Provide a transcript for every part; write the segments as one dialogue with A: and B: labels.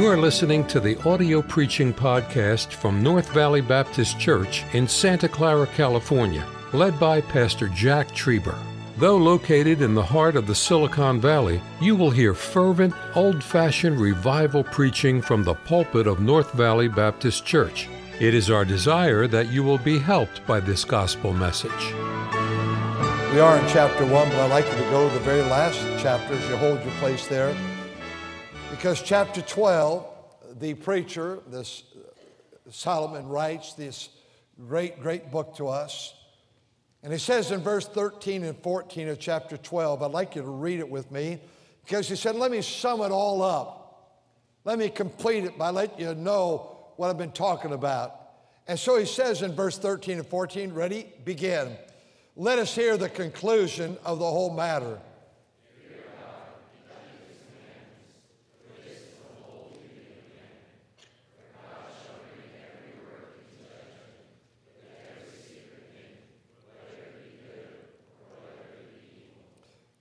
A: You are listening to the audio preaching podcast from North Valley Baptist Church in Santa Clara, California, led by Pastor Jack Trieber. Though located in the heart of the Silicon Valley, you will hear fervent, old fashioned revival preaching from the pulpit of North Valley Baptist Church. It is our desire that you will be helped by this gospel message.
B: We are in chapter 1, but I'd like you to go to the very last chapter as you hold your place there. Because chapter 12, the preacher, this uh, Solomon writes this great, great book to us. And he says in verse 13 and 14 of chapter 12, I'd like you to read it with me, because he said, Let me sum it all up. Let me complete it by letting you know what I've been talking about. And so he says in verse 13 and 14, ready? Begin. Let us hear the conclusion of the whole matter.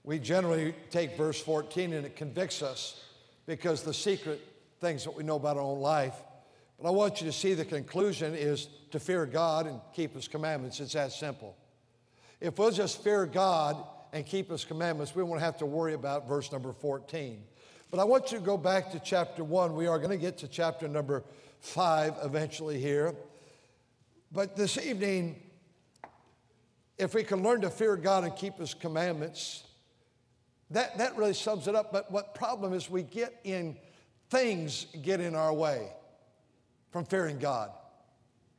B: We generally take verse 14 and it convicts us because the secret things that we know about our own life. But I want you to see the conclusion is to fear God and keep His commandments. It's that simple. If we'll just fear God and keep His commandments, we won't have to worry about verse number 14. But I want you to go back to chapter 1. We are going to get to chapter number 5 eventually here. But this evening, if we can learn to fear God and keep His commandments, that, that really sums it up. But what problem is we get in things get in our way from fearing God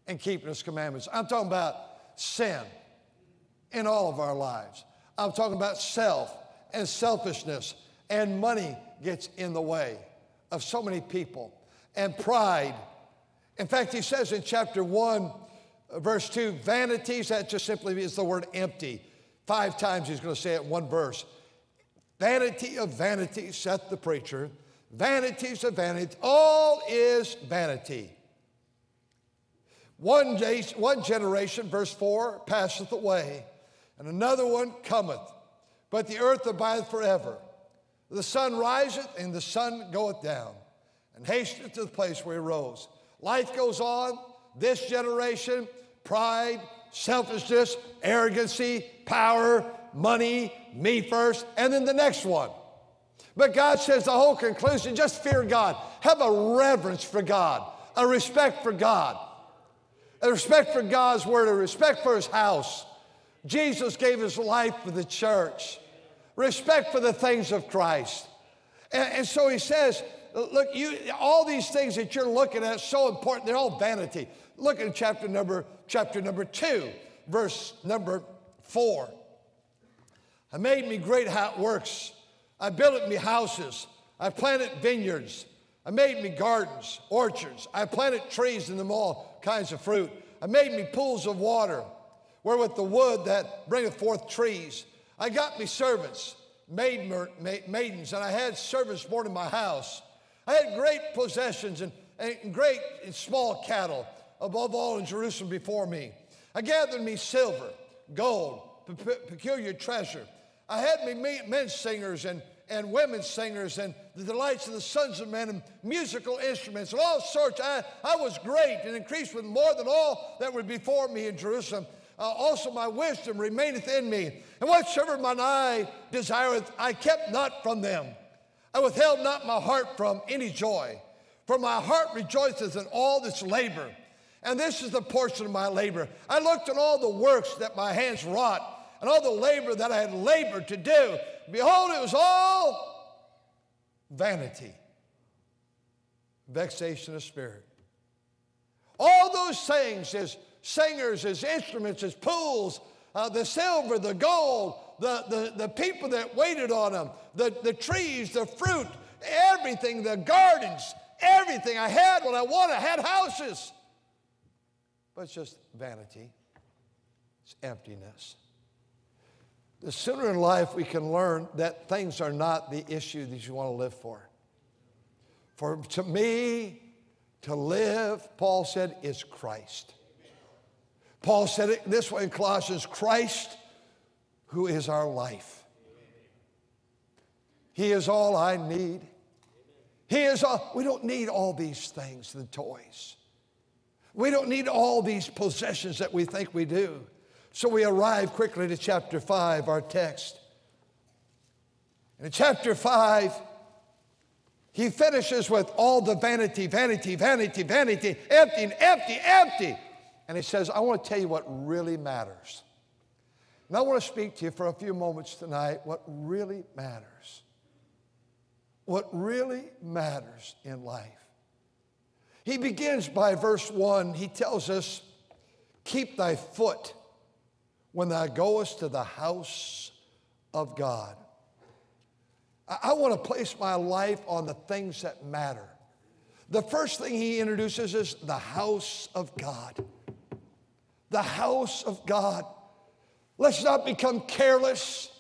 B: and keeping His commandments. I'm talking about sin in all of our lives. I'm talking about self and selfishness, and money gets in the way of so many people, and pride. In fact, he says in chapter 1, verse 2, vanities, that just simply is the word empty. Five times he's going to say it in one verse. Vanity of vanity, saith the preacher. Vanities of vanity. All is vanity. One, day, one generation, verse 4, passeth away, and another one cometh. But the earth abideth forever. The sun riseth and the sun goeth down, and hasteneth to the place where he rose. Life goes on. This generation, pride, selfishness, arrogancy, power, money, me first, and then the next one. But God says the whole conclusion just fear God. Have a reverence for God, a respect for God, a respect for God's word, a respect for his house. Jesus gave his life for the church, respect for the things of Christ. And, and so he says, look, you, all these things that you're looking at so important, they're all vanity. Look at chapter number, chapter number two, verse number four. I made me great works. I built me houses. I planted vineyards. I made me gardens, orchards. I planted trees in them all kinds of fruit. I made me pools of water wherewith the wood that bringeth forth trees. I got me servants, maid, maidens, and I had servants born in my house. I had great possessions and, and great and small cattle, above all in Jerusalem before me. I gathered me silver, gold, pe- peculiar treasure. I had me men singers and, and women singers and the delights of the sons of men and musical instruments and all sorts. I, I was great and increased with more than all that were before me in Jerusalem uh, also my wisdom remaineth in me. And whatsoever mine eye desireth, I kept not from them. I withheld not my heart from any joy. For my heart rejoiceth in all this labor. And this is the portion of my labor. I looked at all the works that my hands wrought, and all the labor that I had labored to do. Behold, it was all vanity, vexation of spirit. All those things as singers, as instruments, as pools, uh, the silver, the gold, the, the, the people that waited on them, the, the trees, the fruit, everything, the gardens, everything. I had what I wanted. I had houses. But it's just vanity, it's emptiness. The sooner in life we can learn that things are not the issue that you want to live for. For to me, to live, Paul said, is Christ. Paul said it this way in Colossians Christ, who is our life. He is all I need. He is, all, we don't need all these things, the toys. We don't need all these possessions that we think we do. So we arrive quickly to chapter 5, our text. In chapter 5, he finishes with all the vanity, vanity, vanity, vanity, empty, empty, empty. And he says, I want to tell you what really matters. And I want to speak to you for a few moments tonight what really matters. What really matters in life. He begins by verse 1. He tells us, Keep thy foot when thou goest to the house of God. I, want to place my life on the things that matter. The first thing he introduces is the house of God. The house of God. Let's not become careless,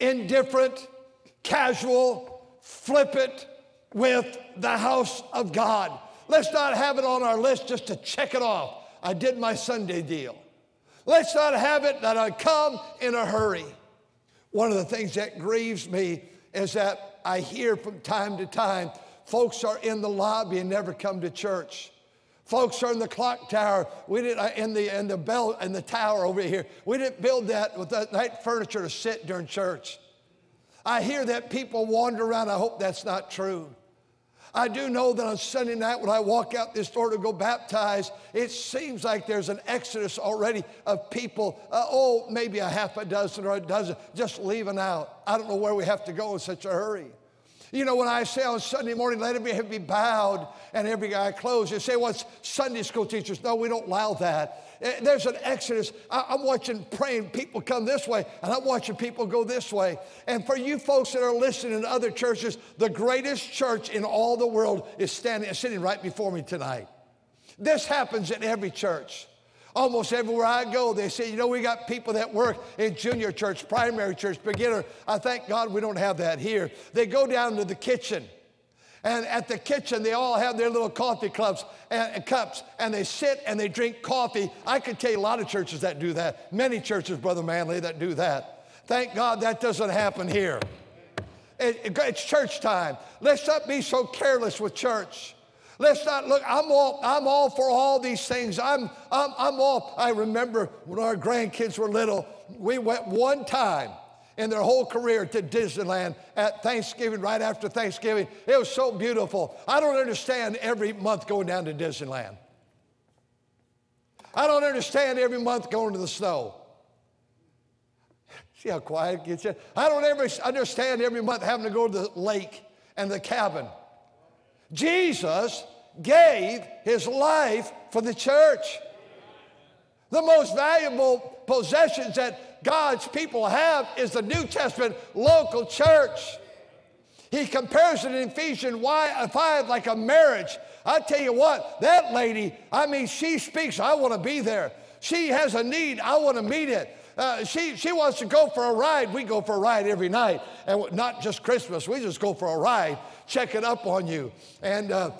B: indifferent, casual, flippant with the house of God. Let's not have it on our list just to check it off. I did my Sunday deal. Let's not have it that I come in a hurry. One of the things that grieves me is that I hear from time to time folks are in the lobby and never come to church. Folks are in the clock tower. We didn't uh, in the in the bell in the tower over here. We didn't build that with that night furniture to sit during church. I hear that people wander around. I hope that's not true. I do know that on Sunday night when I walk out this door to go baptize, it seems like there's an exodus already of people, uh, oh, maybe a half a dozen or a dozen, just leaving out. I don't know where we have to go in such a hurry. You know, when I say on Sunday morning, let every head be bowed and every eye closed, you say, well, Sunday school teachers. No, we don't allow that. Eh, there's an exodus. I'm watching praying people come this way, and I'm watching people go this way. And for you folks that are listening in other churches, the greatest church in all the world is standing, sitting right before me tonight. This happens in every church. Almost everywhere I go, they say, you know, we got people that work in junior church, primary church, beginner. I thank God we don't have that here. They go down to the kitchen and at the kitchen, they all have their little coffee clubs and, cups, and they sit and they drink coffee. I can tell you a lot of churches that do that. Many churches, Brother Manley, that do that. Thank God that doesn't happen here. It, it, it's church time. Let's not be so careless with church. Let's not look, I'm all, I'm all for all these things. I'm, I'm, I'm all, I remember when our grandkids were little, we went one time in their whole career to Disneyland at Thanksgiving, right after Thanksgiving. It was so beautiful. I don't understand every month going down to Disneyland. I don't understand every month going to the snow. See how quiet it gets you? I don't ever understand every month having to go to the lake and the cabin. Jesus gave his life for the church. The most valuable possessions that God's people have is the New Testament local church. He compares it in Ephesians 5 like a marriage. I tell you what, that lady, I mean, she speaks, I want to be there. She has a need, I want to meet it. Uh, she, she wants to go for a ride. We go for a ride every night, and not just Christmas. We just go for a ride, check it up on you. And uh,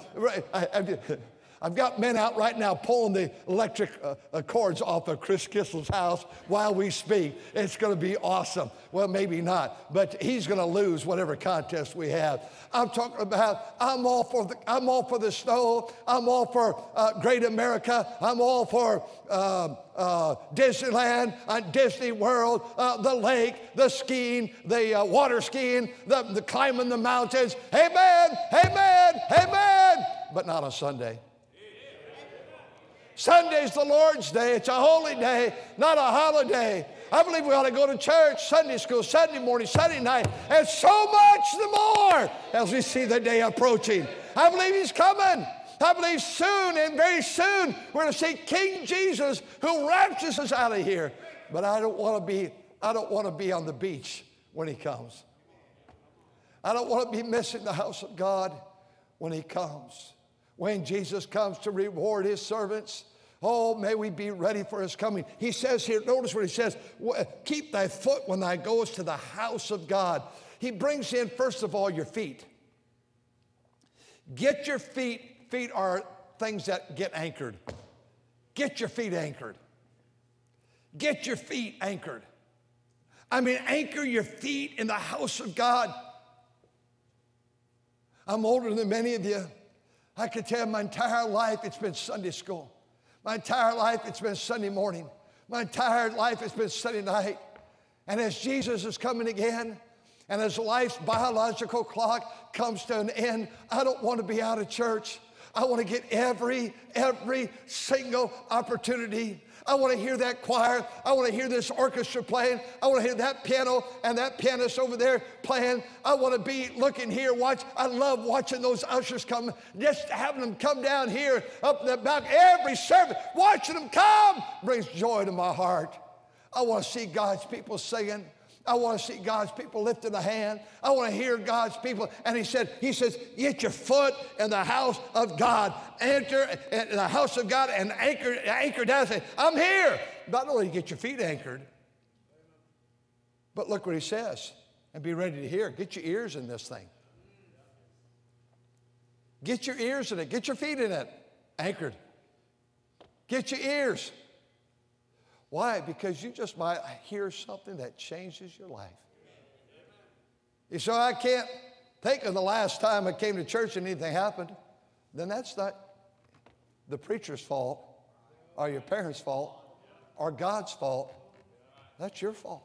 B: I've got men out right now pulling the electric uh, cords off of Chris Kissel's house while we speak. It's going to be awesome. Well, maybe not, but he's going to lose whatever contest we have. I'm talking about I'm all for the I'm all for the snow. I'm all for uh, Great America. I'm all for uh, uh, Disneyland, uh, Disney World, uh, the lake, the skiing, the uh, water skiing, the, the climbing the mountains. Amen, amen, amen. But not on Sunday. Sunday's the Lord's day. It's a holy day, not a holiday. I believe we ought to go to church, Sunday school, Sunday morning, Sunday night, and so much the more as we see the day approaching. I believe He's coming. I believe soon and very soon we're going to see King Jesus who raptures us out of here. But I don't want to be, I don't want to be on the beach when He comes. I don't want to be missing the house of God when He comes. When Jesus comes to reward His servants, Oh, may we be ready for his coming. He says here, notice what he says keep thy foot when thou goest to the house of God. He brings in, first of all, your feet. Get your feet, feet are things that get anchored. Get your feet anchored. Get your feet anchored. I mean, anchor your feet in the house of God. I'm older than many of you. I could tell my entire life it's been Sunday school. My entire life it's been Sunday morning. My entire life it's been Sunday night. And as Jesus is coming again, and as life's biological clock comes to an end, I don't want to be out of church. I want to get every, every single opportunity. I want to hear that choir. I want to hear this orchestra playing. I want to hear that piano and that pianist over there playing. I want to be looking here, watch. I love watching those ushers come, just having them come down here up in the back. Every service, watching them come brings joy to my heart. I want to see God's people singing. I want to see God's people lifting a hand. I want to hear God's people. And he said, he says, get your foot in the house of God. Enter in the house of God and anchor, anchor down. Say, I'm here. Not only get your feet anchored, but look what he says. And be ready to hear. Get your ears in this thing. Get your ears in it. Get your feet in it. Anchored. Get your ears. Why? Because you just might hear something that changes your life. You say, I can't think of the last time I came to church and anything happened. Then that's not the preacher's fault or your parents' fault or God's fault. That's your fault.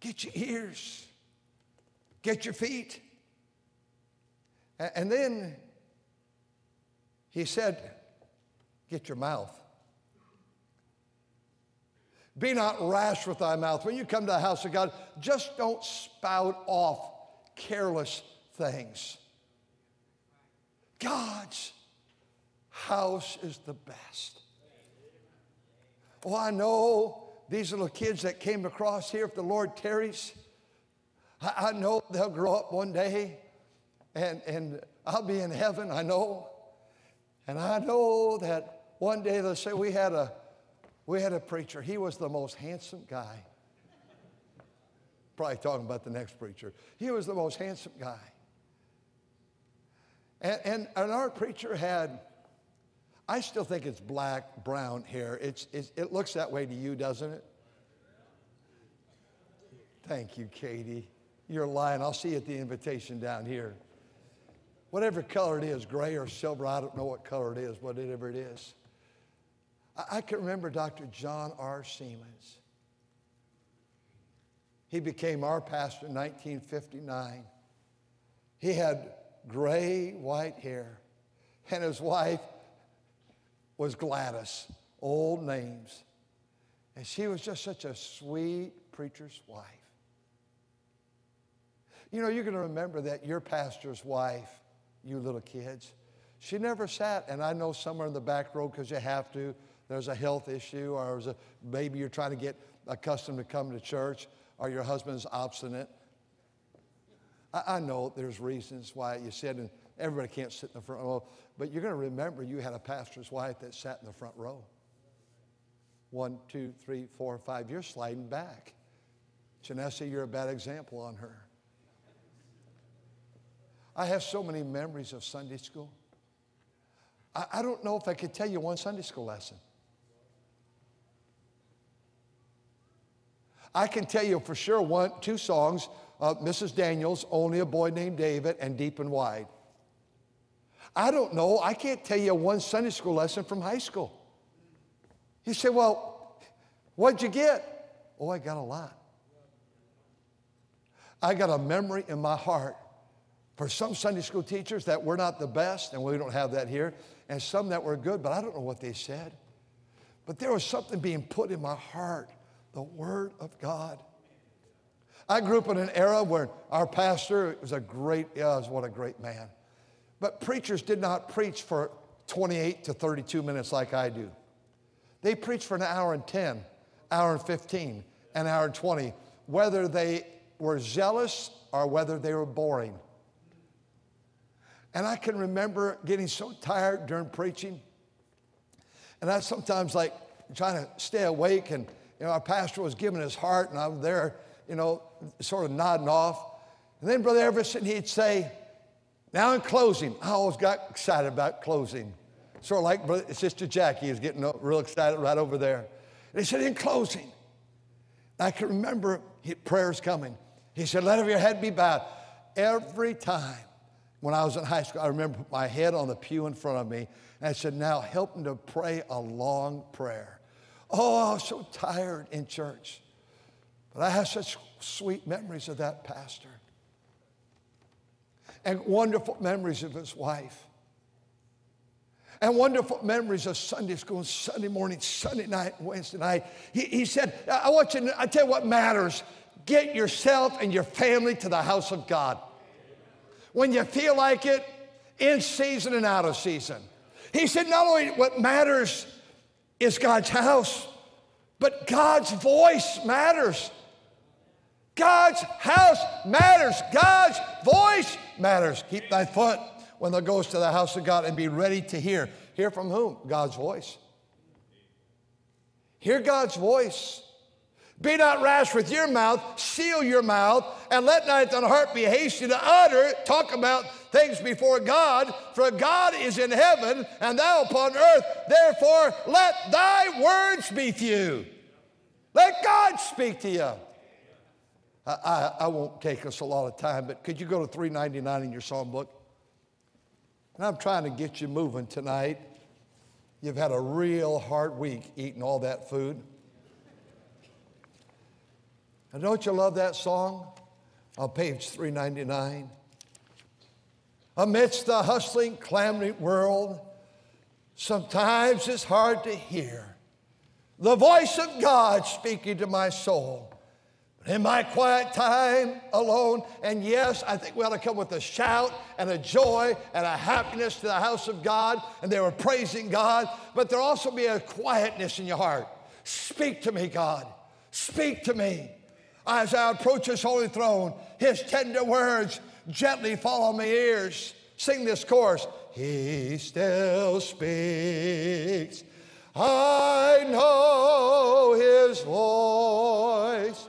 B: Get your ears, get your feet. And then he said, Get your mouth. Be not rash with thy mouth. When you come to the house of God, just don't spout off careless things. God's house is the best. Oh, I know these little kids that came across here, if the Lord tarries, I, I know they'll grow up one day and, and I'll be in heaven, I know. And I know that one day they'll say, We had a we had a preacher, he was the most handsome guy. Probably talking about the next preacher. He was the most handsome guy. And, and, and our preacher had, I still think it's black, brown hair. It's, it's, it looks that way to you, doesn't it? Thank you, Katie. You're lying. I'll see you at the invitation down here. Whatever color it is, gray or silver, I don't know what color it is, whatever it is. I can remember Dr. John R. Siemens. He became our pastor in 1959. He had gray white hair, and his wife was Gladys, old names. And she was just such a sweet preacher's wife. You know, you're going to remember that your pastor's wife, you little kids, she never sat, and I know somewhere in the back row because you have to, there's a health issue, or a, maybe you're trying to get accustomed to come to church, or your husband's obstinate. I, I know there's reasons why you sit, and everybody can't sit in the front row, but you're going to remember you had a pastor's wife that sat in the front row. One, two, three, four, five. You're sliding back. Janessa, you're a bad example on her. I have so many memories of Sunday school. I, I don't know if I could tell you one Sunday school lesson. I can tell you for sure one, two songs, uh, Mrs. Daniels, Only a Boy Named David, and Deep and Wide. I don't know. I can't tell you one Sunday school lesson from high school. You say, well, what'd you get? Oh, I got a lot. I got a memory in my heart for some Sunday school teachers that were not the best, and we don't have that here, and some that were good, but I don't know what they said. But there was something being put in my heart the Word of God. I grew up in an era where our pastor was a great, yeah, was what a great man. But preachers did not preach for 28 to 32 minutes like I do. They preached for an hour and 10, hour and 15, an hour and 20, whether they were zealous or whether they were boring. And I can remember getting so tired during preaching. And I sometimes like trying to stay awake and you know, our pastor was giving his heart, and I'm there, you know, sort of nodding off. And then Brother Everson, he'd say, now in closing, I always got excited about closing. Sort of like Brother, Sister Jackie is getting real excited right over there. And he said, in closing, I can remember prayers coming. He said, let your head be bowed. Every time When I was in high school, I remember my head on the pew in front of me, and I said, Now help me to pray a long prayer. Oh, I was so tired in church. But I have such sweet memories of that pastor and wonderful memories of his wife and wonderful memories of Sunday school, Sunday morning, Sunday night, Wednesday night. He, he said, I want you to, I tell you what matters. Get yourself and your family to the house of God. When you feel like it, in season and out of season. He said, not only what matters is God's house, but God's voice matters. God's house matters. God's voice matters. Keep thy foot when thou goes to the house of God and be ready to hear. Hear from whom? God's voice. Hear God's voice. Be not rash with your mouth, seal your mouth, and let not thine heart be hasty to utter, talk about things before God, for God is in heaven and thou upon earth. Therefore, let thy words be few. Let God speak to you. I, I, I won't take us a lot of time, but could you go to 399 in your psalm book? And I'm trying to get you moving tonight. You've had a real hard week eating all that food. And don't you love that song on page 399? Amidst the hustling, clamoring world, sometimes it's hard to hear the voice of God speaking to my soul in my quiet time alone. And yes, I think we ought to come with a shout and a joy and a happiness to the house of God. And they were praising God, but there also be a quietness in your heart. Speak to me, God. Speak to me. As I approach his holy throne, his tender words gently fall on my ears. Sing this chorus. He still speaks. I know his voice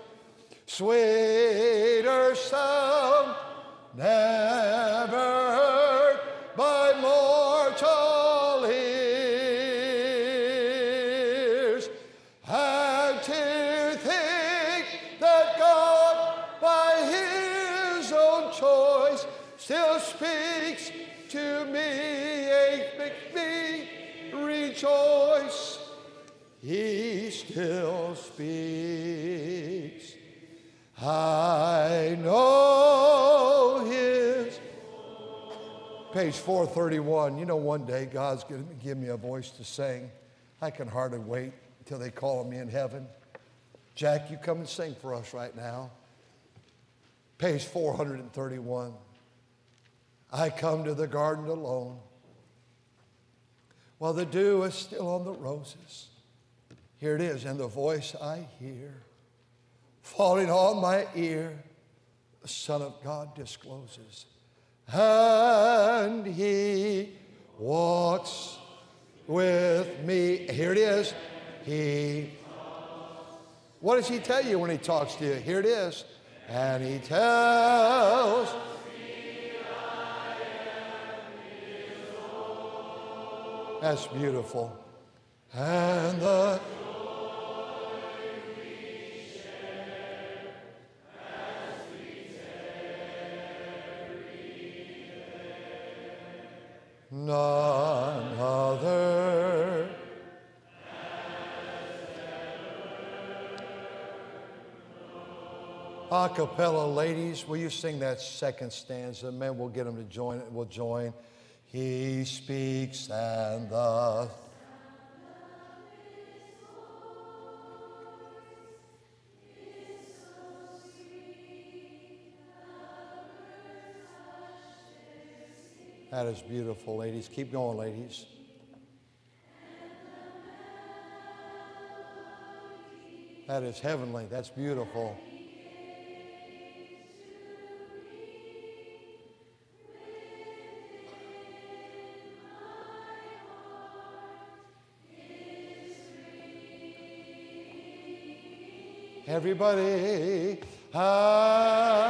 B: sweeter sound never 431. You know, one day God's going to give me a voice to sing. I can hardly wait until they call me in heaven. Jack, you come and sing for us right now. Page 431. I come to the garden alone while the dew is still on the roses. Here it is, and the voice I hear falling on my ear, the Son of God discloses. And he walks with me. Here it is. He. What does he tell you when he talks to you? Here it is. And he tells. That's beautiful. And the none other. A cappella, ladies, will you sing that second stanza? Men, we'll get them to join. We'll join. He speaks and the That is beautiful, ladies. Keep going, ladies. That is heavenly. That's beautiful. Everybody, and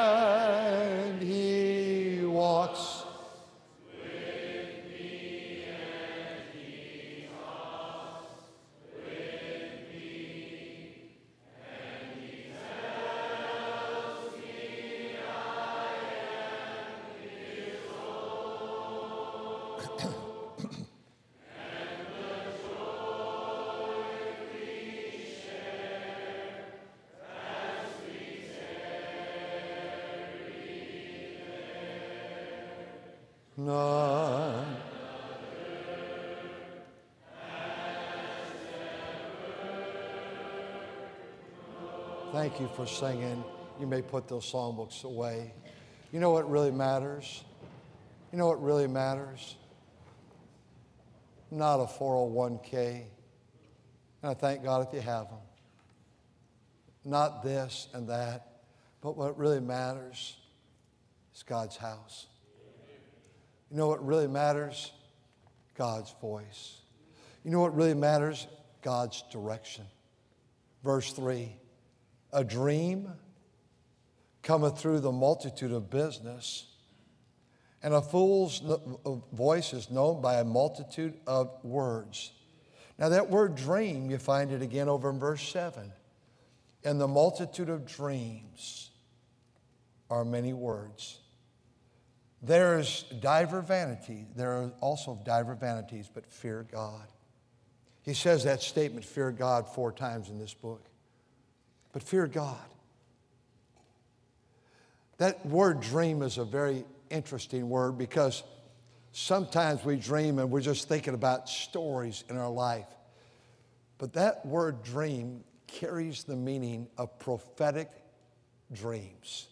B: none. Thank you for singing. You may put those songbooks away. You know what really matters? You know what really matters? Not a 401k. And I thank God if you have them. Not this and that. But what really matters is God's house. You know what really matters? God's voice. You know what really matters? God's direction. Verse 3 A dream cometh through the multitude of business, and a fool's uh, voice is known by a multitude of words. Now, that word dream, you find it again over in verse 7. And the multitude of dreams are many words. There's diver vanity. There are also diver vanities, but fear God. He says that statement, fear God, four times in this book. But fear God. That word dream is a very interesting word because sometimes we dream and we're just thinking about stories in our life. But that word dream carries the meaning of prophetic dreams.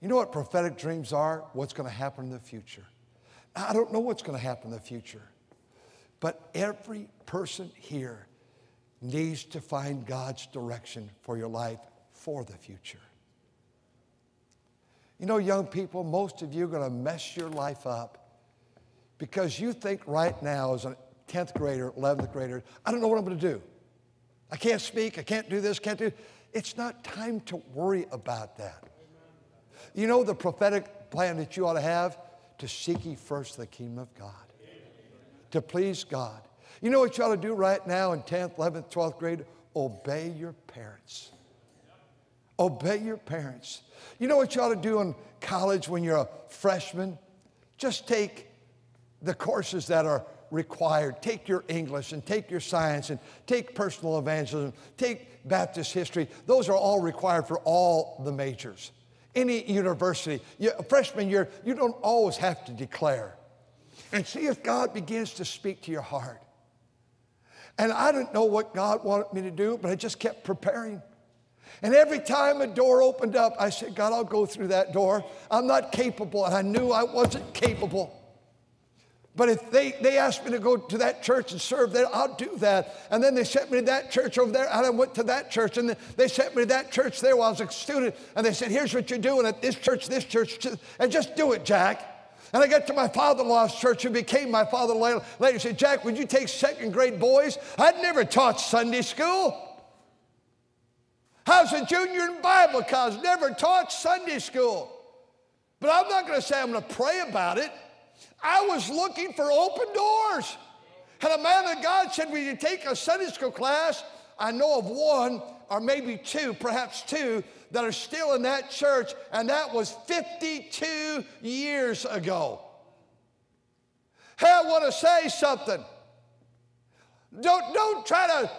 B: You know what prophetic dreams are? What's going to happen in the future. I don't know what's going to happen in the future, but every person here needs to find God's direction for your life for the future. You know, young people, most of you are going to mess your life up because you think right now, as a 10th grader, 11th grader, I don't know what I'm going to do. I can't speak, I can't do this, can't do. It's not time to worry about that. You know the prophetic plan that you ought to have? To seek ye first the kingdom of God, to please God. You know what you ought to do right now in 10th, 11th, 12th grade? Obey your parents. Obey your parents. You know what you ought to do in college when you're a freshman? Just take the courses that are required. Take your English and take your science and take personal evangelism, take Baptist history. Those are all required for all the majors. Any university, you, freshman year, you don't always have to declare. And see if God begins to speak to your heart. And I didn't know what God wanted me to do, but I just kept preparing. And every time a door opened up, I said, God, I'll go through that door. I'm not capable. And I knew I wasn't capable. But if they, they asked me to go to that church and serve there, I'll do that. And then they sent me to that church over there, and I went to that church. And they sent me to that church there while I was a student. And they said, Here's what you're doing at this church, this church, and just do it, Jack. And I got to my father in law's church, who became my father in law. Later said, Jack, would you take second grade boys? I'd never taught Sunday school. I was a junior in Bible college, never taught Sunday school. But I'm not going to say I'm going to pray about it. I was looking for open doors. And a man of God said, Will you take a Sunday school class? I know of one or maybe two, perhaps two, that are still in that church, and that was 52 years ago. Hey, I want to say something. Don't, don't try to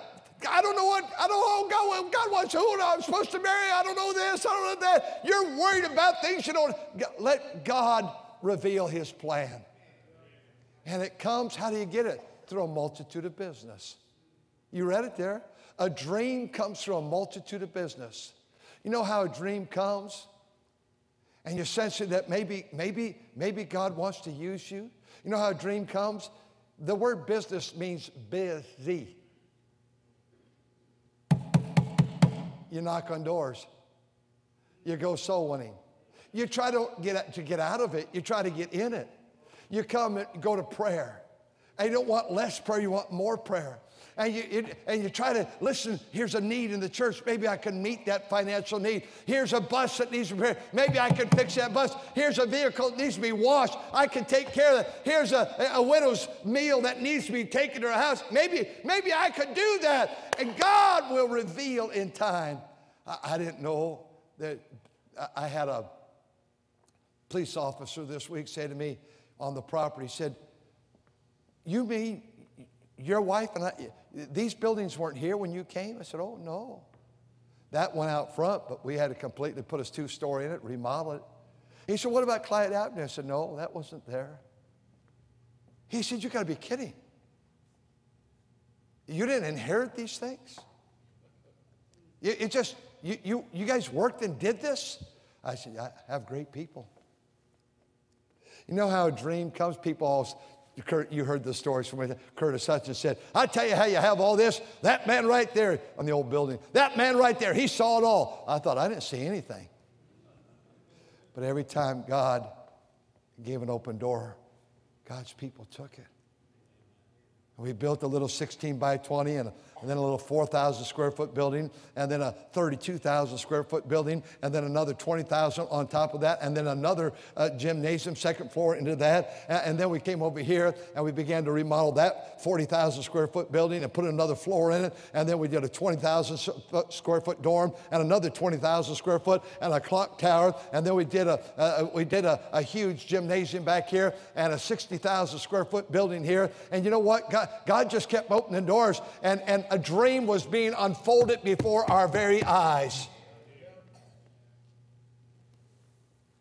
B: I don't know what, I don't know God, God wants who I'm supposed to marry. I don't know this, I don't know that. You're worried about things you don't. Let God reveal his plan. And it comes, how do you get it? Through a multitude of business. You read it there? A dream comes through a multitude of business. You know how a dream comes? And you're sensing that maybe, maybe, maybe God wants to use you. You know how a dream comes? The word business means busy. You knock on doors. You go soul winning. You try to get, to get out of it, you try to get in it. You come and go to prayer. And you don't want less prayer, you want more prayer. And you, it, and you try to listen, here's a need in the church. Maybe I can meet that financial need. Here's a bus that needs repair. Maybe I can fix that bus. Here's a vehicle that needs to be washed. I can take care of that. Here's a, a widow's meal that needs to be taken to her house. Maybe, maybe I could do that. And God will reveal in time. I, I didn't know that I had a police officer this week said to me on the property, he said, You mean your wife and I, these buildings weren't here when you came? I said, Oh, no. That went out front, but we had to completely put a two story in it, remodel it. He said, What about Clyde Abner? I said, No, that wasn't there. He said, You got to be kidding. You didn't inherit these things? It just, you, you, you guys worked and did this? I said, I have great people. You know how a dream comes? People Kurt, you heard the stories from Curtis Hutchins said, I tell you how you have all this. That man right there on the old building, that man right there, he saw it all. I thought, I didn't see anything. But every time God gave an open door, God's people took it. and We built a little 16 by 20 and, a, and then a little 4,000 square foot building, and then a 32,000 square foot building, and then another 20,000 on top of that, and then another uh, gymnasium, second floor into that. And, and, then we came over here and we began to remodel that 40,000 square foot building and put another floor in it. And then we did a 20,000 square foot dorm and another 20,000 square foot and a clock tower. And then we did a, uh, we did a, a huge gymnasium back here and a 60,000 square foot building here. And you know what? God, God just kept opening doors, and, and a dream was being unfolded before our very eyes.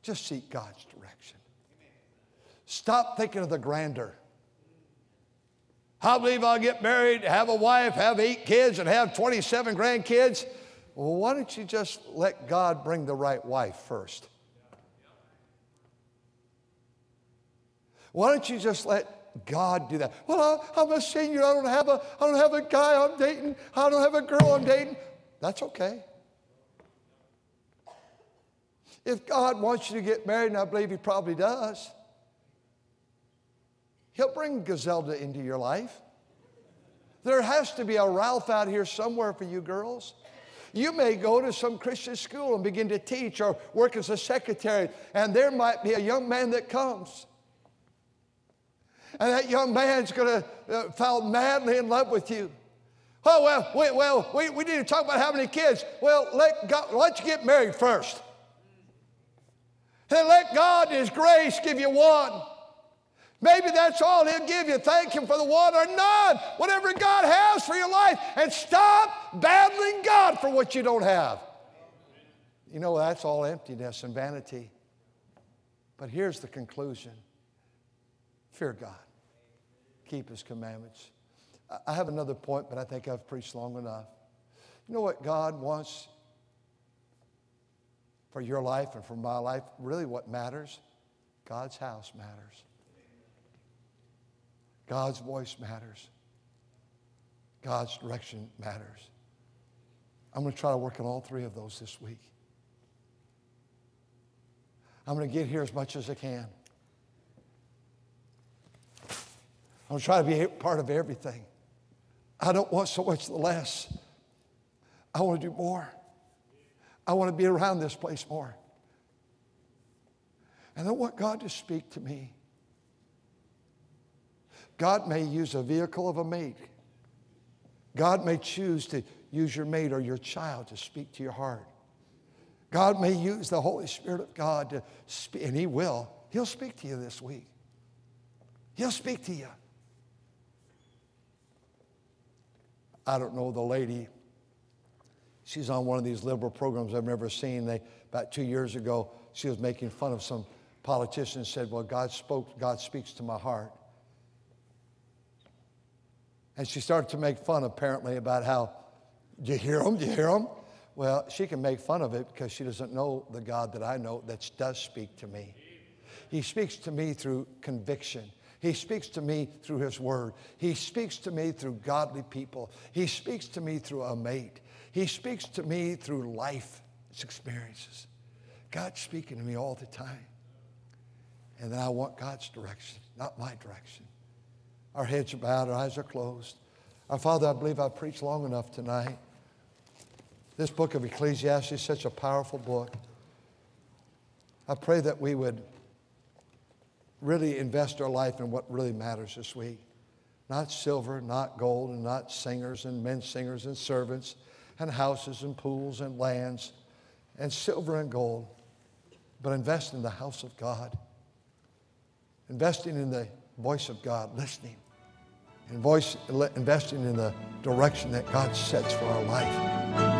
B: Just seek God's direction. Stop thinking of the grandeur. I believe I'll get married, have a wife, have eight kids, and have 27 grandkids. Well, why don't you just let God bring the right wife first? Why don't you just let God do that. Well, I, am a senior. I don't have a, I don't have a guy I'm dating. I don't have a girl I'm dating. That's okay. If God wants you to get married, and I believe He probably does, He'll bring Gazelda into your life. There has to be a Ralph out here somewhere for you girls. You may go to some Christian school and begin to teach or work as a secretary, and there might be a young man that comes and that young man's going to uh, fall madly in love with you. Oh, well, we, well we, we need to talk about having kids. Well, let God, let's get married first. And let God in His grace give you one. Maybe that's all He'll give you. Thank Him for the one or none. Whatever God has for your life. And stop battling God for what you don't have. You know, that's all emptiness and vanity. But here's the conclusion fear God keep his commandments. I have another point, but I think I've preached long enough. You know what God wants for your life and for my life? Really, what matters? God's house matters. God's voice matters. God's direction matters. I'm going to try to work on all three of those this week. I'm going to get here as much as I can. I'm trying to be part of everything. I don't want so much the less. I want to do more. I want to be around this place more. And I want God to speak to me. God may use a vehicle of a mate. God may choose to use your mate or your child to speak to your heart. God may use the Holy Spirit of God to speak, and He will. He'll speak to you this week. He'll speak to you. I don't know the lady. She's on one of these liberal programs I've never seen. They, about two years ago, she was making fun of some politician and said, Well, God spoke, God speaks to my heart. And she started to make fun, apparently, about how, do you hear him? Do you hear him? Well, she can make fun of it because she doesn't know the God that I know that does speak to me. He speaks to me through conviction. He speaks to me through His Word. He speaks to me through godly people. He speaks to me through a mate. He speaks to me through life experiences. God's speaking to me all the time. And then I want God's direction, not my direction. Our heads are bowed, our eyes are closed. Our Father, I believe I've preached long enough tonight. This book of Ecclesiastes is such a powerful book. I pray that we would really invest our life in what really matters this week. Not silver, not gold, and not singers and men singers and servants and houses and pools and lands and silver and gold, but invest in the house of God. Investing in the voice of God, listening, and voice, investing in the direction that God sets for our life.